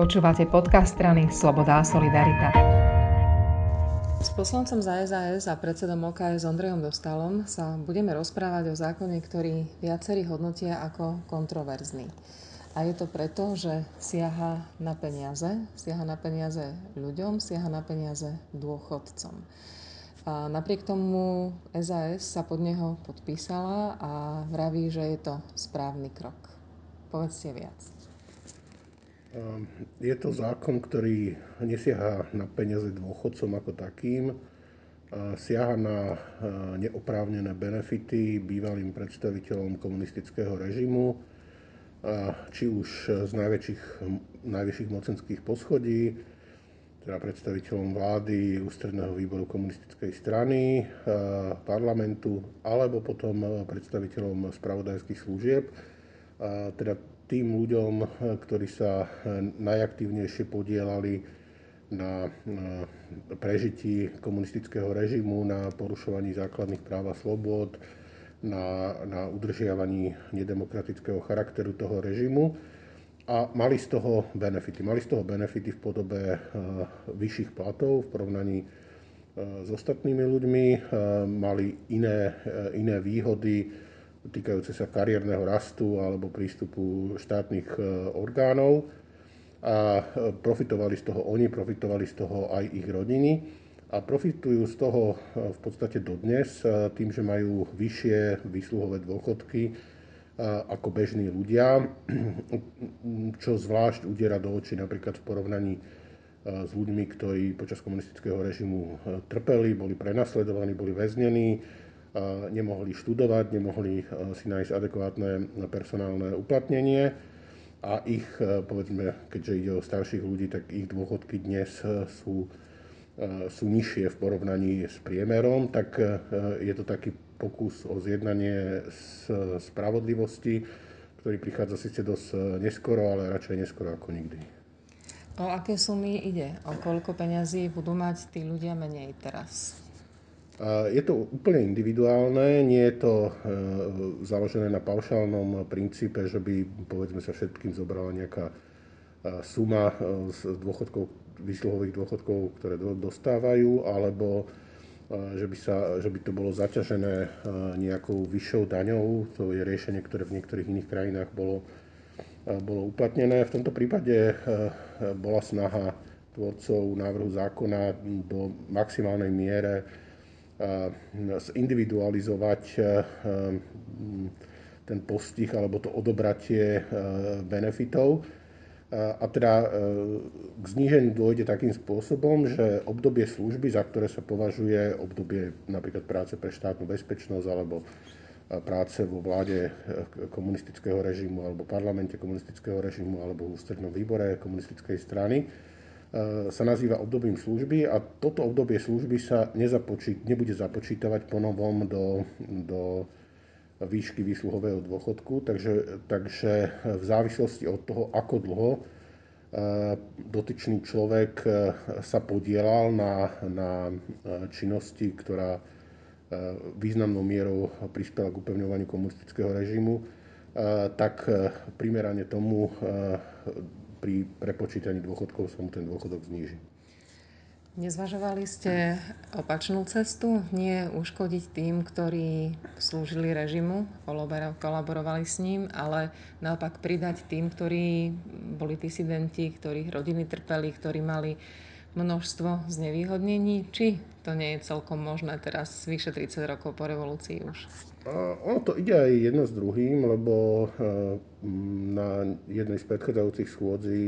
Počúvate podcast strany Sloboda a Solidarita. S poslancom za SAS a predsedom OKS Ondrejom Dostalom sa budeme rozprávať o zákone, ktorý viacerí hodnotia ako kontroverzný. A je to preto, že siaha na peniaze, siaha na peniaze ľuďom, siaha na peniaze dôchodcom. A napriek tomu SAS sa pod neho podpísala a vraví, že je to správny krok. Povedzte viac. Ehm, je to zákon, ktorý nesiaha na peniaze dôchodcom ako takým, siaha na e, neoprávnené benefity bývalým predstaviteľom komunistického režimu, či už z najväčších, najvyšších mocenských poschodí, teda predstaviteľom vlády, ústredného výboru komunistickej strany, e, parlamentu, alebo potom predstaviteľom spravodajských služieb. Teda tým ľuďom, eh, ktorí sa eh, najaktívnejšie podielali na prežití komunistického režimu, na porušovaní základných práv a slobod, na, na udržiavaní nedemokratického charakteru toho režimu a mali z toho benefity. Mali z toho benefity v podobe vyšších platov v porovnaní s ostatnými ľuďmi, mali iné, iné výhody, týkajúce sa kariérneho rastu alebo prístupu štátnych e, orgánov. A e, profitovali z toho oni, profitovali z toho aj ich rodiny a profitujú z toho e, v podstate dodnes tým, že majú vyššie výsluhové dôchodky ako bežní ľudia, čo zvlášť udiera do očí napríklad v porovnaní s ľuďmi, ktorí počas komunistického režimu trpeli, boli prenasledovaní, boli väznení, nemohli študovať, nemohli si nájsť adekvátne personálne uplatnenie a ich, povedzme, keďže ide o starších ľudí, tak ich dôchodky dnes sú, sú nižšie v porovnaní s priemerom, tak je to taký pokus o zjednanie spravodlivosti, ktorý prichádza síce dosť neskoro, ale radšej neskoro ako nikdy. O aké sumy ide? O koľko peňazí budú mať tí ľudia menej teraz? Je to úplne individuálne, nie je to e, založené na paušálnom princípe, že by povedzme sa všetkým zobrala nejaká e, suma e, z dôchodkov, výsluhových dôchodkov, ktoré dostávajú, alebo že by, sa, že by to bolo zaťažené nejakou vyššou daňou. To je riešenie, ktoré v niektorých iných krajinách bolo, bolo uplatnené. V tomto prípade bola snaha tvorcov návrhu zákona do maximálnej miere zindividualizovať eh, eh, ten postih alebo to odobratie eh, benefitov. A teda k zníženiu dôjde takým spôsobom, že obdobie služby, za ktoré sa považuje obdobie napríklad práce pre štátnu bezpečnosť alebo práce vo vláde komunistického režimu alebo parlamente komunistického režimu alebo v ústrednom výbore komunistickej strany, sa nazýva obdobím služby a toto obdobie služby sa nezapočít, nebude započítavať ponovom do, do výšky výsluhového dôchodku, takže, takže v závislosti od toho, ako dlho e, dotyčný človek e, sa podielal na, na činnosti, ktorá významnou mierou prispela k upevňovaniu komunistického režimu, tak primerane tomu pri prepočítaní dôchodkov sa mu ten dôchodok zníži. Nezvažovali ste opačnú cestu? Nie uškodiť tým, ktorí slúžili režimu, kolaborovali s ním, ale naopak pridať tým, ktorí boli disidenti, ktorých rodiny trpeli, ktorí mali množstvo znevýhodnení? Či to nie je celkom možné teraz, vyše 30 rokov po revolúcii už? Ono to ide aj jedno s druhým, lebo na jednej z predchádzajúcich schôdzí,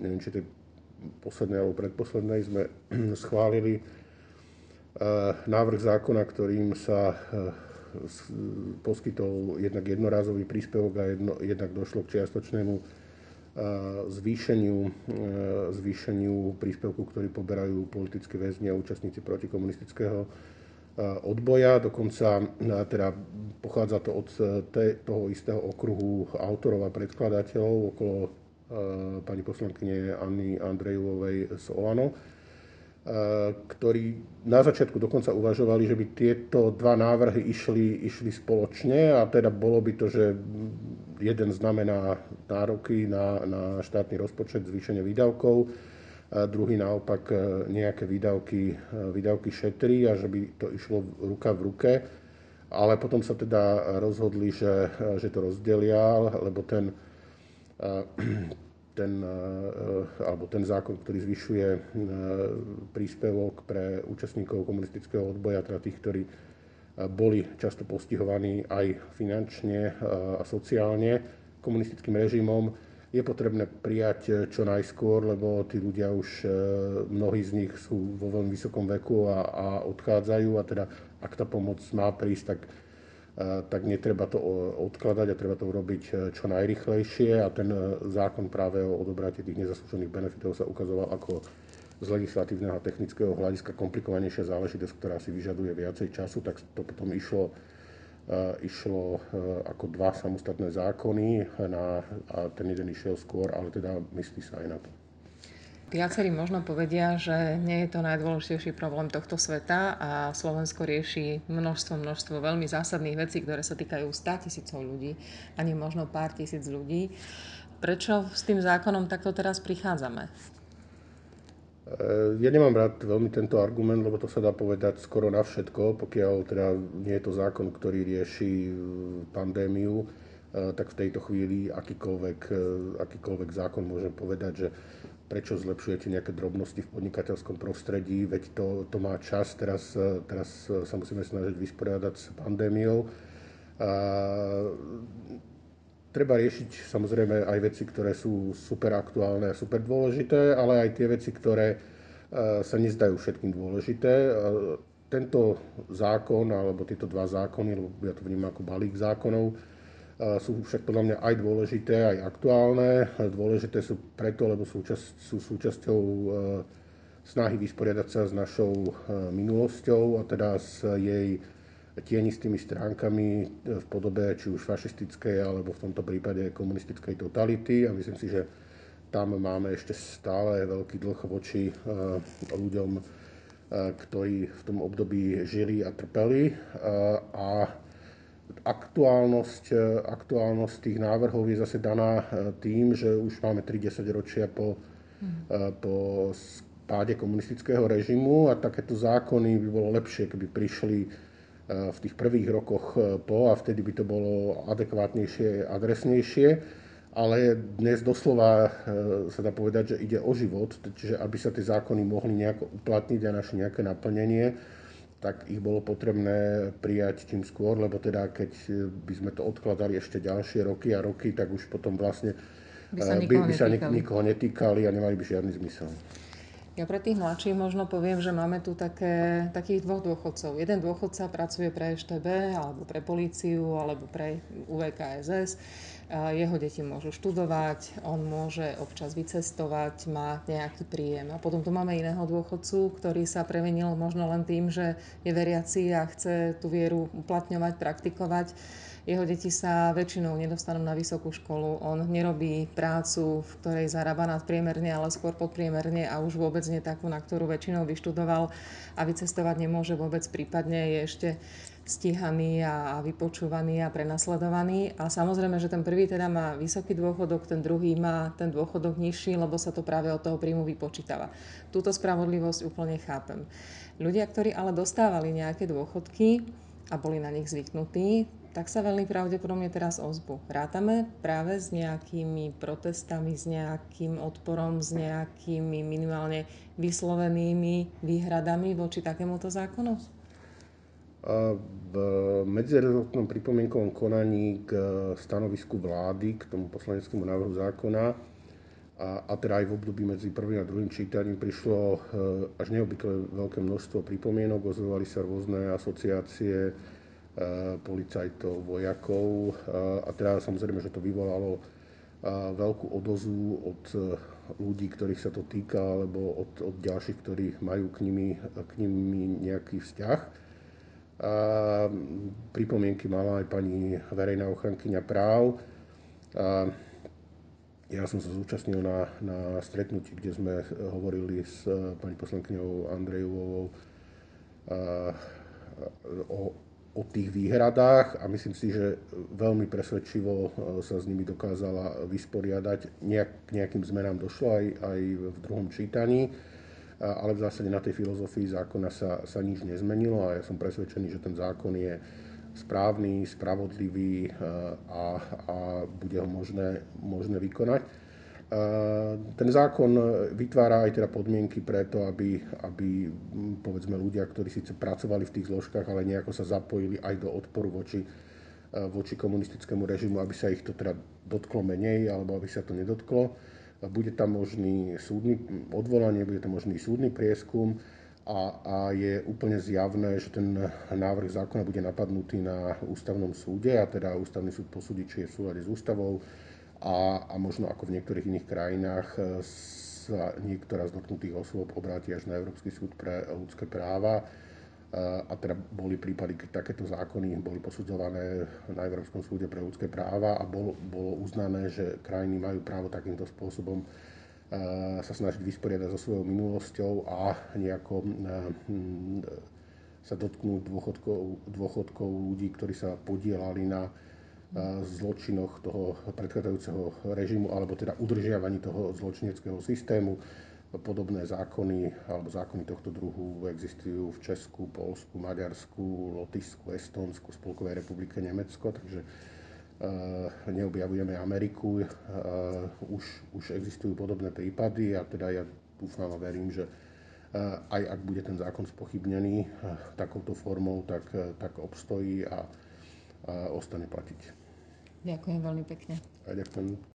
neviem, či tej poslednej alebo predposlednej, sme schválili návrh zákona, ktorým sa poskytol jednak jednorázový príspevok a jedno, jednak došlo k čiastočnému zvýšeniu, zvýšeniu príspevku, ktorý poberajú politické väzni a účastníci protikomunistického odboja, dokonca teda pochádza to od toho istého okruhu autorov a predkladateľov okolo pani poslankyne Anny Andrejovej z Olano, e, ktorí na začiatku dokonca uvažovali, že by tieto dva návrhy išli, išli spoločne a teda bolo by to, že jeden znamená nároky na, na štátny rozpočet, zvýšenie výdavkov, a druhý naopak nejaké výdavky, výdavky šetrí a že by to išlo ruka v ruke. Ale potom sa teda rozhodli, že, že to rozdelia, lebo ten, ten, alebo ten zákon, ktorý zvyšuje príspevok pre účastníkov komunistického odboja, teda tých, ktorí boli často postihovaní aj finančne a sociálne komunistickým režimom, je potrebné prijať čo najskôr, lebo tí ľudia už, mnohí z nich sú vo veľmi vysokom veku a, a odchádzajú a teda ak tá pomoc má prísť, tak, tak netreba to odkladať a treba to urobiť e, čo najrychlejšie a ten zákon práve o odobratie tých nezaslúžených benefitov sa ukazoval ako z legislatívneho a technického hľadiska komplikovanejšia záležitosť, ktorá si vyžaduje viacej času, tak to potom išlo, uh, išlo ako dva samostatné zákony na, a ten jeden išiel skôr, ale teda myslí sa aj na to. Viacerí možno povedia, že nie je to najdôležitejší problém tohto sveta a Slovensko rieši množstvo, množstvo veľmi zásadných vecí, ktoré sa týkajú 100 tisícov ľudí, ani možno pár tisíc ľudí. Prečo s tým zákonom takto teraz prichádzame? Ja nemám rád veľmi tento argument, lebo to sa dá povedať skoro na všetko, pokiaľ teda nie je to zákon, ktorý rieši e, pandémiu, e, tak v tejto chvíli akýkoľvek, e, akýkoľvek zákon môžem povedať, že prečo zlepšujete nejaké drobnosti v podnikateľskom prostredí, veď to, to má čas, teraz, teraz sa musíme snažiť vysporiadať s pandémiou. A treba riešiť samozrejme aj veci, ktoré sú super aktuálne a super dôležité, ale aj tie veci, ktoré e, sa nezdajú všetkým dôležité. E, tento zákon, alebo tieto dva zákony, lebo ja to vnímam ako balík zákonov, e, sú však podľa mňa aj dôležité, aj aktuálne. Dôležité sú preto, lebo sú, čas, sú súčasťou snahy vysporiadať sa s našou minulosťou a teda s jej tienistými stránkami e, v podobe či už fašistickej alebo v tomto prípade komunistickej totality a myslím si, že tam máme ešte stále veľký dlh voči e, ľuďom, e, ktorí v tom období žili a trpeli a aktuálnosť, aktuálnosť tých návrhov je zase daná tým, že už máme 30 ročia po, mm. po páde komunistického režimu a takéto zákony by bolo lepšie, keby prišli v tých prvých rokoch e, po a vtedy by to bolo adekvátnejšie, adresnejšie. Ale dnes doslova e, sa dá povedať, že ide o život, čiže aby sa tie zákony mohli nejako uplatniť a naše nejaké naplnenie, tak ich bolo potrebné prijať tým skôr, lebo teda keď by sme to odkladali ešte ďalšie roky a roky, tak už potom vlastne by sa e, nikoho, by, by sa netýkali. nikoho netýkali a nemali by žiadny zmysel. Ja pre tých mladších možno poviem, že máme tu také, takých dvoch dôchodcov. Jeden dôchodca pracuje pre EŠTB, alebo pre políciu, alebo pre UVKSS. Jeho deti môžu študovať, on môže občas vycestovať, má nejaký príjem. A potom tu máme iného dôchodcu, ktorý sa prevenil možno len tým, že je veriaci a chce tú vieru uplatňovať, praktikovať jeho deti sa väčšinou nedostanú na vysokú školu. On nerobí prácu, v ktorej zarába nadpriemerne, ale skôr podpriemerne a už vôbec nie takú, na ktorú väčšinou vyštudoval a vycestovať nemôže vôbec, prípadne je ešte stíhaný a vypočúvaný a prenasledovaný. A samozrejme, že ten prvý teda má vysoký dôchodok, ten druhý má ten dôchodok nižší, lebo sa to práve od toho príjmu vypočítava. Túto spravodlivosť úplne chápem. Ľudia, ktorí ale dostávali nejaké dôchodky a boli na nich zvyknutí, tak sa veľmi pravdepodobne teraz ozbu. Rátame práve s nejakými protestami, s nejakým odporom, s nejakými minimálne vyslovenými výhradami voči takémuto zákonu? V medzirezortnom pripomienkovom konaní k stanovisku vlády, k tomu poslaneckému návrhu zákona, a, a teda aj v období medzi prvým a druhým čítaním prišlo e, až neobvykle veľké množstvo pripomienok, ozvovali sa rôzne asociácie, Eh, policajtov, vojakov eh, a teda samozrejme, že to vyvolalo eh, veľkú odozvu od ľudí, ktorých sa to týka, alebo od, od ďalších, ktorí majú k nimi, k nimi nejaký vzťah. A pripomienky mala aj pani verejná ochrankyňa práv. A ja som sa zúčastnil na, na stretnutí, kde sme hovorili s pani poslankyňou Andrejovou o o tých výhradách a myslím si, že veľmi presvedčivo sa s nimi dokázala vysporiadať. Nejak, nejakým zmenám došlo aj, aj v druhom čítaní, ale v zásade na tej filozofii zákona sa, sa nič nezmenilo a ja som presvedčený, že ten zákon je správny, spravodlivý a, a bude ho možné, možné vykonať. Ten zákon vytvára aj teda podmienky preto, aby, aby povedzme ľudia, ktorí síce pracovali v tých zložkách, ale nejako sa zapojili aj do odporu voči, voči komunistickému režimu, aby sa ich to teda dotklo menej, alebo aby sa to nedotklo. Bude tam možný súdny odvolanie, bude tam možný súdny prieskum a, a je úplne zjavné, že ten návrh zákona bude napadnutý na ústavnom súde a teda ústavný súd posúdi, či je v súlade s ústavou a, a možno ako v niektorých iných krajinách sa niektorá z dotknutých osôb obráti až na Európsky súd pre ľudské práva. A teda boli prípady, keď takéto zákony boli posudzované na Európskom súde pre ľudské práva a bolo, bolo uznané, že krajiny majú právo takýmto spôsobom sa snažiť vysporiadať so svojou minulosťou a nejako sa dotknúť dôchodkov, dôchodkov ľudí, ktorí sa podielali na zločinoch toho predchádzajúceho režimu alebo teda udržiavaní toho zločineckého systému. Podobné zákony alebo zákony tohto druhu existujú v Česku, Polsku, Maďarsku, Lotyšsku, Estónsku, Spolkovej republike Nemecko, takže neobjavujeme Ameriku. Uh, už, už existujú podobné prípady a teda ja dúfam a verím, že uh, aj ak bude ten zákon spochybnený takouto formou, tak, tak obstojí a, a ostane platiť. Ďakujem veľmi pekne. A ďakujem.